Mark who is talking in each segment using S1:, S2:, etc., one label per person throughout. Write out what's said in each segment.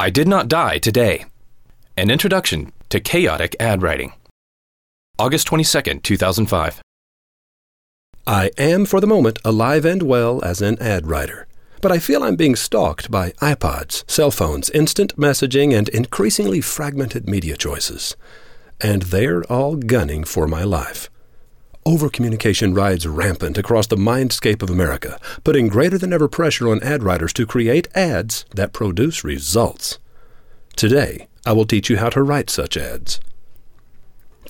S1: I Did Not Die Today An Introduction to Chaotic Ad Writing. August 22nd, 2005.
S2: I am, for the moment, alive and well as an ad writer, but I feel I'm being stalked by iPods, cell phones, instant messaging, and increasingly fragmented media choices. And they're all gunning for my life. Overcommunication rides rampant across the mindscape of America, putting greater than ever pressure on ad writers to create ads that produce results. Today, I will teach you how to write such ads.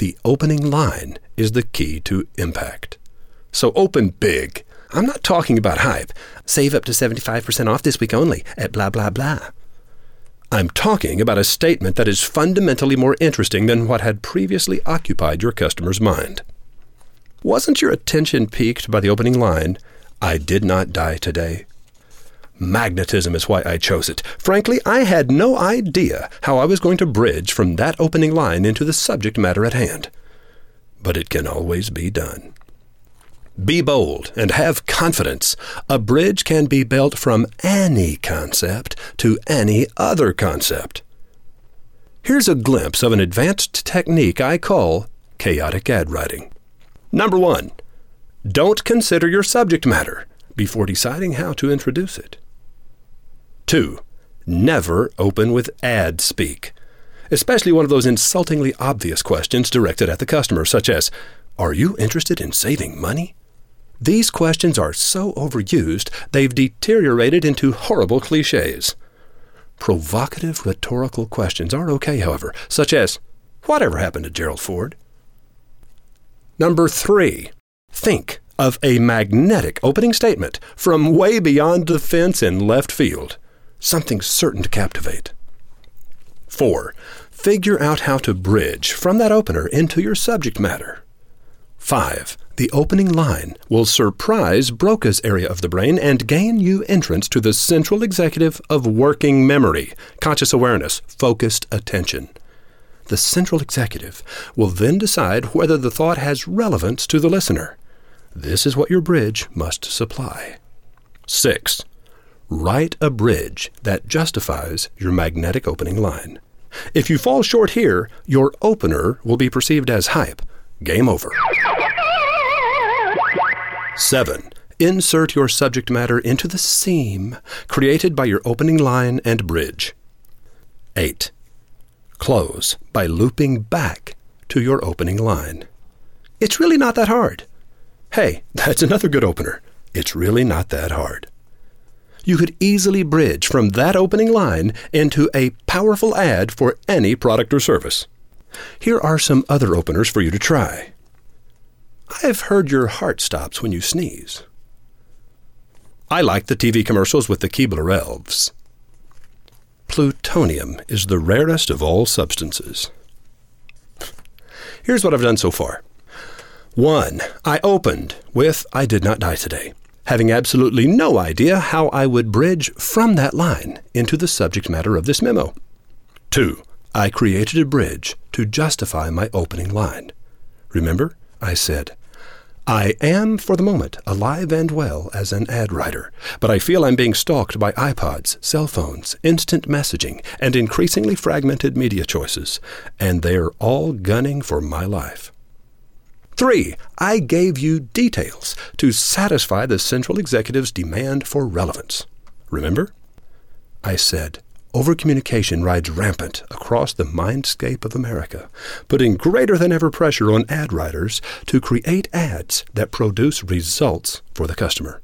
S2: The opening line is the key to impact. So open big. I'm not talking about hype. Save up to 75% off this week only at blah, blah, blah. I'm talking about a statement that is fundamentally more interesting than what had previously occupied your customer's mind. Wasn't your attention piqued by the opening line, I did not die today? Magnetism is why I chose it. Frankly, I had no idea how I was going to bridge from that opening line into the subject matter at hand. But it can always be done. Be bold and have confidence. A bridge can be built from any concept to any other concept. Here's a glimpse of an advanced technique I call chaotic ad writing. Number one, don't consider your subject matter before deciding how to introduce it. Two, never open with ad speak, especially one of those insultingly obvious questions directed at the customer, such as, Are you interested in saving money? These questions are so overused, they've deteriorated into horrible cliches. Provocative rhetorical questions are okay, however, such as, Whatever happened to Gerald Ford? Number three, think of a magnetic opening statement from way beyond the fence in left field, something certain to captivate. Four, figure out how to bridge from that opener into your subject matter. Five, the opening line will surprise Broca's area of the brain and gain you entrance to the central executive of working memory, conscious awareness, focused attention. The central executive will then decide whether the thought has relevance to the listener. This is what your bridge must supply. 6. Write a bridge that justifies your magnetic opening line. If you fall short here, your opener will be perceived as hype. Game over. 7. Insert your subject matter into the seam created by your opening line and bridge. 8 close by looping back to your opening line. It's really not that hard. Hey, that's another good opener. It's really not that hard. You could easily bridge from that opening line into a powerful ad for any product or service. Here are some other openers for you to try. I've heard your heart stops when you sneeze. I like the TV commercials with the Keebler elves plutonium is the rarest of all substances. Here's what I've done so far. 1. I opened with I did not die today, having absolutely no idea how I would bridge from that line into the subject matter of this memo. 2. I created a bridge to justify my opening line. Remember, I said, I am, for the moment, alive and well as an ad writer, but I feel I'm being stalked by iPods, cell phones, instant messaging, and increasingly fragmented media choices, and they're all gunning for my life. Three, I gave you details to satisfy the central executive's demand for relevance. Remember? I said, Overcommunication rides rampant across the mindscape of America, putting greater than ever pressure on ad writers to create ads that produce results for the customer.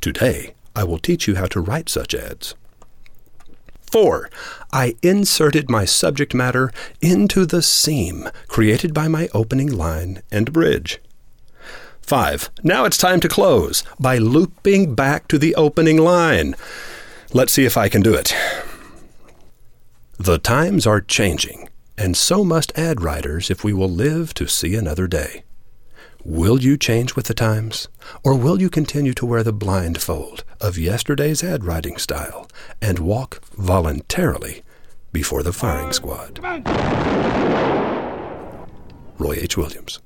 S2: Today, I will teach you how to write such ads. 4. I inserted my subject matter into the seam created by my opening line and bridge. 5. Now it's time to close by looping back to the opening line. Let's see if I can do it. The times are changing, and so must ad writers if we will live to see another day. Will you change with the times, or will you continue to wear the blindfold of yesterday's ad writing style and walk voluntarily before the firing squad? Roy H. Williams.